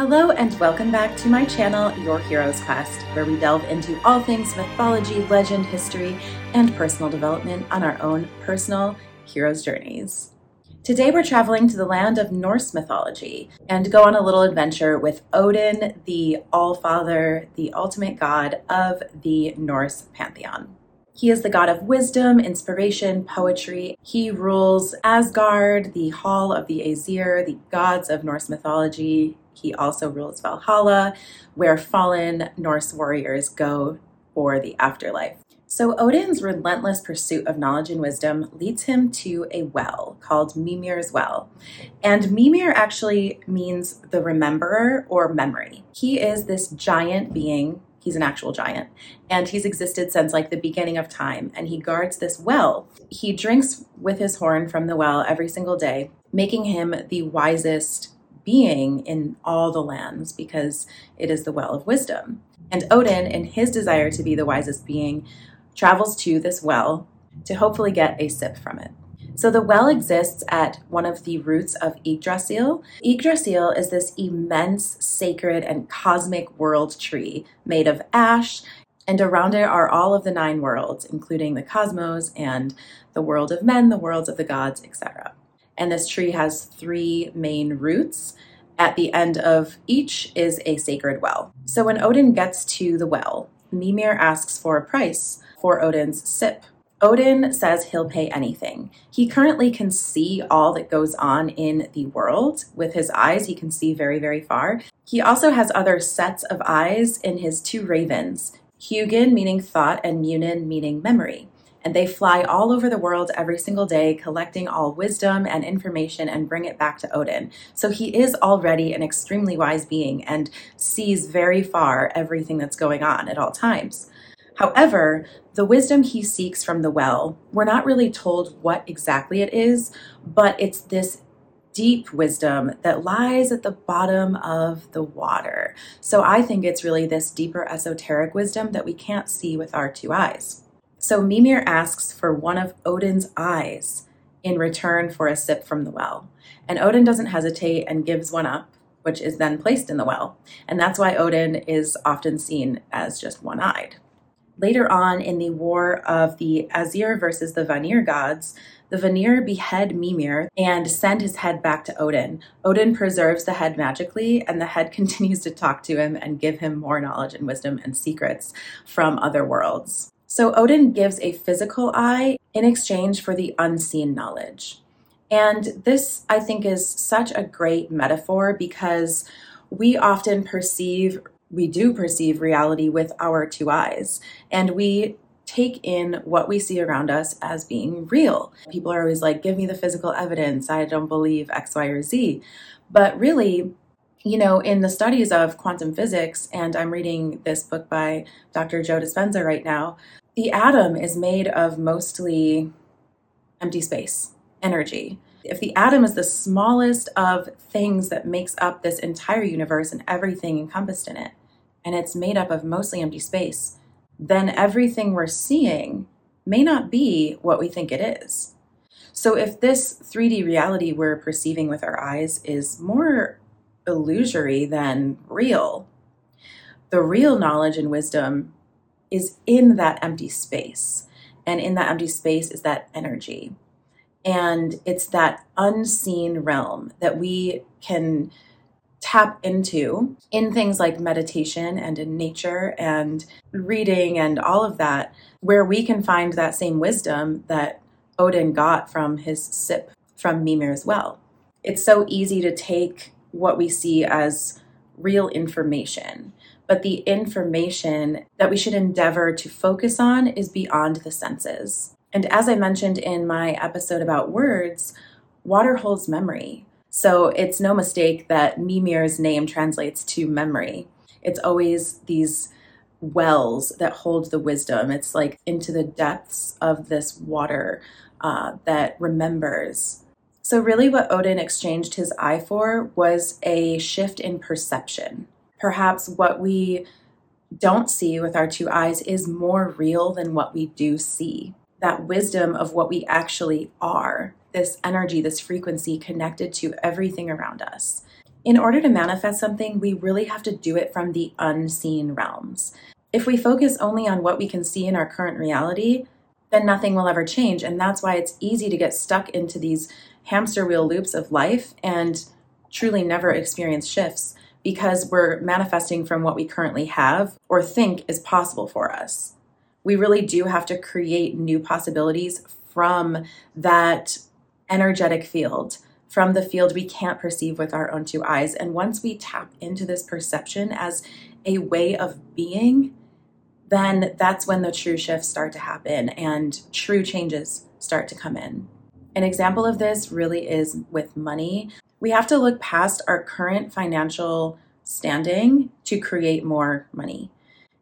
Hello, and welcome back to my channel, Your Heroes Quest, where we delve into all things mythology, legend, history, and personal development on our own personal heroes' journeys. Today, we're traveling to the land of Norse mythology and go on a little adventure with Odin, the All Father, the ultimate god of the Norse pantheon. He is the god of wisdom, inspiration, poetry. He rules Asgard, the hall of the Aesir, the gods of Norse mythology. He also rules Valhalla, where fallen Norse warriors go for the afterlife. So, Odin's relentless pursuit of knowledge and wisdom leads him to a well called Mimir's Well. And Mimir actually means the rememberer or memory. He is this giant being He's an actual giant. And he's existed since like the beginning of time. And he guards this well. He drinks with his horn from the well every single day, making him the wisest being in all the lands because it is the well of wisdom. And Odin, in his desire to be the wisest being, travels to this well to hopefully get a sip from it. So the well exists at one of the roots of Yggdrasil. Yggdrasil is this immense, sacred, and cosmic world tree made of ash, and around it are all of the nine worlds, including the cosmos and the world of men, the worlds of the gods, etc. And this tree has three main roots. At the end of each is a sacred well. So when Odin gets to the well, Mimir asks for a price for Odin's sip Odin says he'll pay anything. He currently can see all that goes on in the world with his eyes. He can see very, very far. He also has other sets of eyes in his two ravens, Hugin meaning thought and Munin meaning memory. And they fly all over the world every single day, collecting all wisdom and information and bring it back to Odin. So he is already an extremely wise being and sees very far everything that's going on at all times. However, the wisdom he seeks from the well, we're not really told what exactly it is, but it's this deep wisdom that lies at the bottom of the water. So I think it's really this deeper esoteric wisdom that we can't see with our two eyes. So Mimir asks for one of Odin's eyes in return for a sip from the well. And Odin doesn't hesitate and gives one up, which is then placed in the well. And that's why Odin is often seen as just one eyed. Later on in the war of the Aesir versus the Vanir gods, the Vanir behead Mimir and send his head back to Odin. Odin preserves the head magically, and the head continues to talk to him and give him more knowledge and wisdom and secrets from other worlds. So Odin gives a physical eye in exchange for the unseen knowledge. And this, I think, is such a great metaphor because we often perceive we do perceive reality with our two eyes and we take in what we see around us as being real. People are always like, give me the physical evidence. I don't believe X, Y, or Z. But really, you know, in the studies of quantum physics, and I'm reading this book by Dr. Joe Dispenza right now, the atom is made of mostly empty space, energy. If the atom is the smallest of things that makes up this entire universe and everything encompassed in it, and it's made up of mostly empty space, then everything we're seeing may not be what we think it is. So, if this 3D reality we're perceiving with our eyes is more illusory than real, the real knowledge and wisdom is in that empty space. And in that empty space is that energy. And it's that unseen realm that we can tap into in things like meditation and in nature and reading and all of that, where we can find that same wisdom that Odin got from his sip from Mimir's well. It's so easy to take what we see as real information, but the information that we should endeavor to focus on is beyond the senses. And as I mentioned in my episode about words, water holds memory. So it's no mistake that Mimir's name translates to memory. It's always these wells that hold the wisdom. It's like into the depths of this water uh, that remembers. So, really, what Odin exchanged his eye for was a shift in perception. Perhaps what we don't see with our two eyes is more real than what we do see. That wisdom of what we actually are this energy, this frequency connected to everything around us. In order to manifest something, we really have to do it from the unseen realms. If we focus only on what we can see in our current reality, then nothing will ever change. And that's why it's easy to get stuck into these hamster wheel loops of life and truly never experience shifts because we're manifesting from what we currently have or think is possible for us. We really do have to create new possibilities from that energetic field, from the field we can't perceive with our own two eyes. And once we tap into this perception as a way of being, then that's when the true shifts start to happen and true changes start to come in. An example of this really is with money. We have to look past our current financial standing to create more money.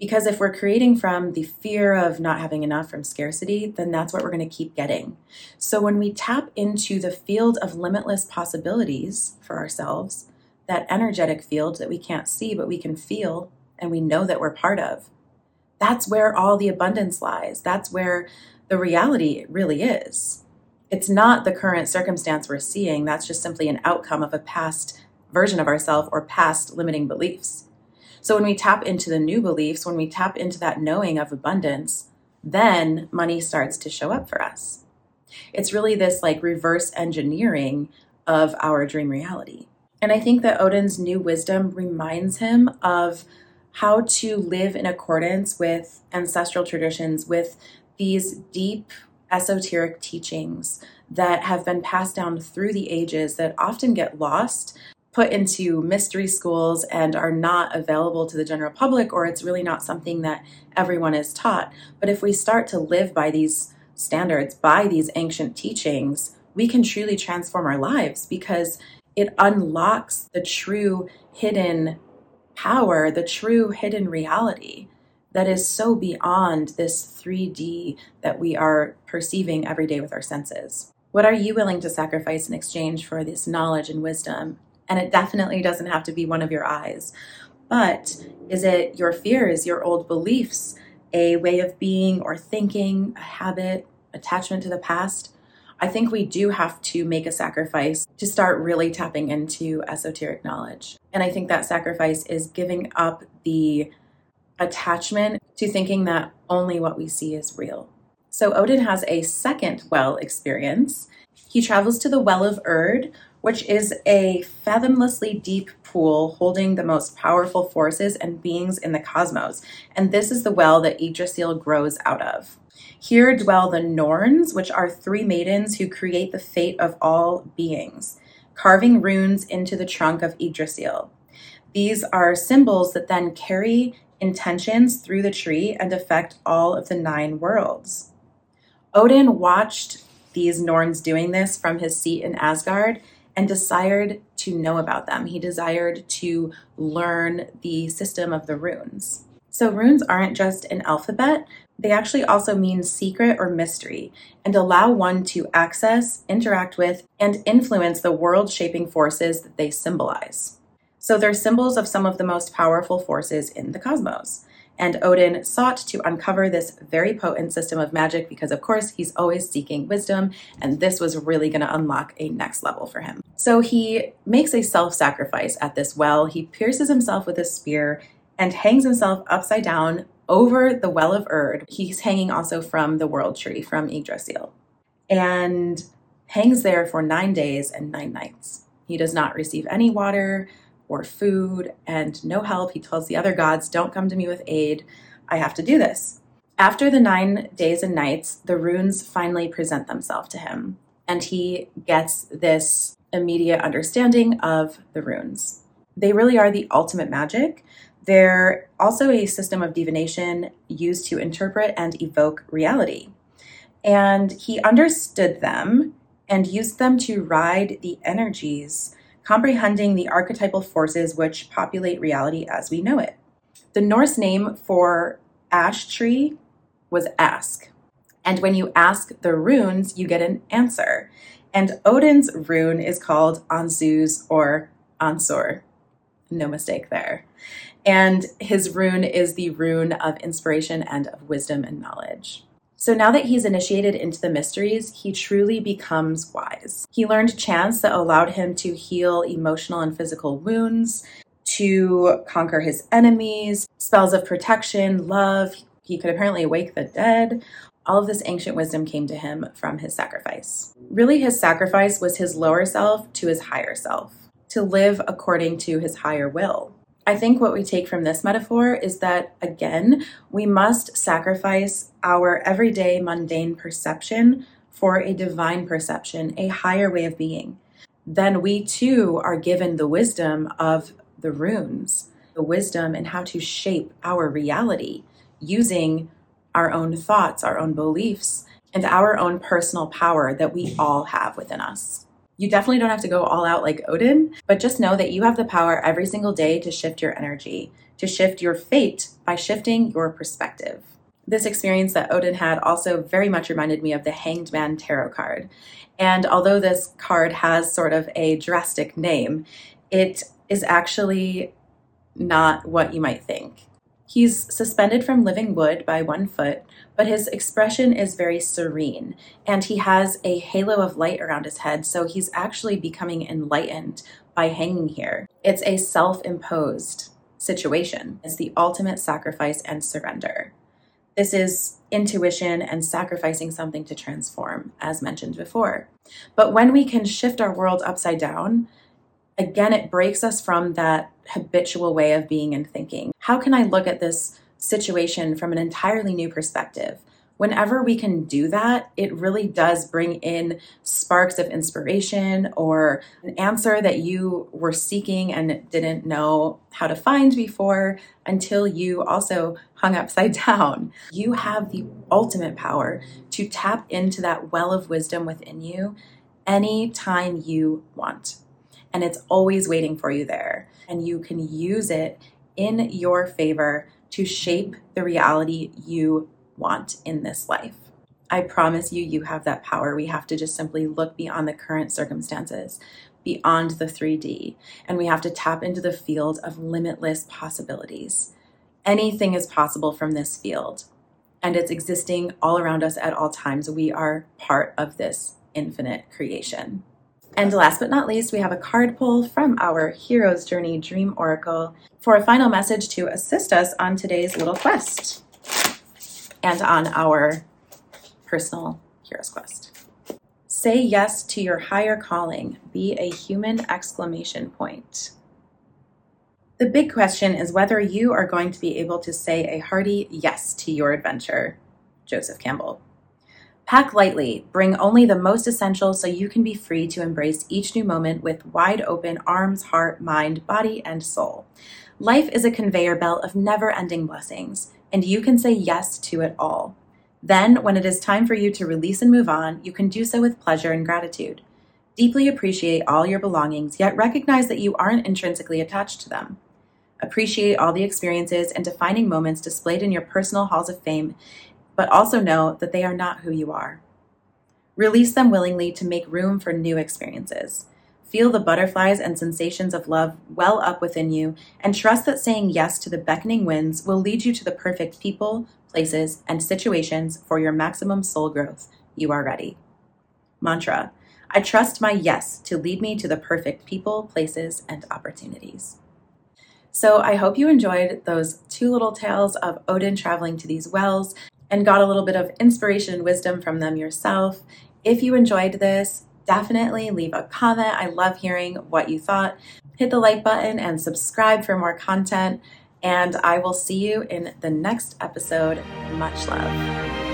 Because if we're creating from the fear of not having enough from scarcity, then that's what we're going to keep getting. So when we tap into the field of limitless possibilities for ourselves, that energetic field that we can't see but we can feel and we know that we're part of, that's where all the abundance lies. That's where the reality really is. It's not the current circumstance we're seeing, that's just simply an outcome of a past version of ourselves or past limiting beliefs. So when we tap into the new beliefs, when we tap into that knowing of abundance, then money starts to show up for us. It's really this like reverse engineering of our dream reality. And I think that Odin's new wisdom reminds him of how to live in accordance with ancestral traditions, with these deep esoteric teachings that have been passed down through the ages that often get lost, put into mystery schools, and are not available to the general public, or it's really not something that everyone is taught. But if we start to live by these standards, by these ancient teachings, we can truly transform our lives because it unlocks the true hidden power, the true hidden reality that is so beyond this 3D that we are perceiving every day with our senses. What are you willing to sacrifice in exchange for this knowledge and wisdom? And it definitely doesn't have to be one of your eyes. But is it your fears, your old beliefs, a way of being or thinking, a habit, attachment to the past? I think we do have to make a sacrifice to start really tapping into esoteric knowledge. And I think that sacrifice is giving up the attachment to thinking that only what we see is real. So Odin has a second well experience. He travels to the Well of Urd, which is a fathomlessly deep pool holding the most powerful forces and beings in the cosmos. And this is the well that Yggdrasil grows out of. Here dwell the Norns, which are three maidens who create the fate of all beings, carving runes into the trunk of Yggdrasil. These are symbols that then carry intentions through the tree and affect all of the nine worlds. Odin watched these Norns doing this from his seat in Asgard and desired to know about them. He desired to learn the system of the runes. So, runes aren't just an alphabet, they actually also mean secret or mystery and allow one to access, interact with, and influence the world shaping forces that they symbolize. So they're symbols of some of the most powerful forces in the cosmos. And Odin sought to uncover this very potent system of magic because, of course, he's always seeking wisdom, and this was really going to unlock a next level for him. So he makes a self sacrifice at this well. He pierces himself with a spear and hangs himself upside down over the well of Urd. He's hanging also from the world tree, from Yggdrasil, and hangs there for nine days and nine nights. He does not receive any water, or food and no help. He tells the other gods, Don't come to me with aid. I have to do this. After the nine days and nights, the runes finally present themselves to him, and he gets this immediate understanding of the runes. They really are the ultimate magic. They're also a system of divination used to interpret and evoke reality. And he understood them and used them to ride the energies comprehending the archetypal forces which populate reality as we know it. The Norse name for ash tree was ask. And when you ask the runes, you get an answer. And Odin's rune is called Ansuz or Ansur. No mistake there. And his rune is the rune of inspiration and of wisdom and knowledge. So now that he's initiated into the mysteries, he truly becomes wise. He learned chants that allowed him to heal emotional and physical wounds, to conquer his enemies, spells of protection, love. He could apparently wake the dead. All of this ancient wisdom came to him from his sacrifice. Really, his sacrifice was his lower self to his higher self, to live according to his higher will. I think what we take from this metaphor is that, again, we must sacrifice our everyday mundane perception for a divine perception, a higher way of being. Then we too are given the wisdom of the runes, the wisdom and how to shape our reality using our own thoughts, our own beliefs, and our own personal power that we all have within us. You definitely don't have to go all out like Odin, but just know that you have the power every single day to shift your energy, to shift your fate by shifting your perspective. This experience that Odin had also very much reminded me of the Hanged Man tarot card. And although this card has sort of a drastic name, it is actually not what you might think. He's suspended from living wood by one foot, but his expression is very serene, and he has a halo of light around his head, so he's actually becoming enlightened by hanging here. It's a self imposed situation, it's the ultimate sacrifice and surrender. This is intuition and sacrificing something to transform, as mentioned before. But when we can shift our world upside down, again, it breaks us from that habitual way of being and thinking. How can I look at this situation from an entirely new perspective? Whenever we can do that, it really does bring in sparks of inspiration or an answer that you were seeking and didn't know how to find before until you also hung upside down. You have the ultimate power to tap into that well of wisdom within you anytime you want and it's always waiting for you there. And you can use it in your favor to shape the reality you want in this life. I promise you, you have that power. We have to just simply look beyond the current circumstances, beyond the 3D, and we have to tap into the field of limitless possibilities. Anything is possible from this field, and it's existing all around us at all times. We are part of this infinite creation. And last but not least, we have a card pull from our Hero's Journey Dream Oracle for a final message to assist us on today's little quest and on our personal hero's quest. Say yes to your higher calling. Be a human exclamation point. The big question is whether you are going to be able to say a hearty yes to your adventure. Joseph Campbell. Pack lightly, bring only the most essential so you can be free to embrace each new moment with wide open arms, heart, mind, body, and soul. Life is a conveyor belt of never ending blessings, and you can say yes to it all. Then, when it is time for you to release and move on, you can do so with pleasure and gratitude. Deeply appreciate all your belongings, yet recognize that you aren't intrinsically attached to them. Appreciate all the experiences and defining moments displayed in your personal halls of fame but also know that they are not who you are. Release them willingly to make room for new experiences. Feel the butterflies and sensations of love well up within you, and trust that saying yes to the beckoning winds will lead you to the perfect people, places, and situations for your maximum soul growth. You are ready. Mantra I trust my yes to lead me to the perfect people, places, and opportunities. So I hope you enjoyed those two little tales of Odin traveling to these wells and got a little bit of inspiration and wisdom from them yourself. If you enjoyed this, definitely leave a comment. I love hearing what you thought. Hit the like button and subscribe for more content. And I will see you in the next episode. Much love.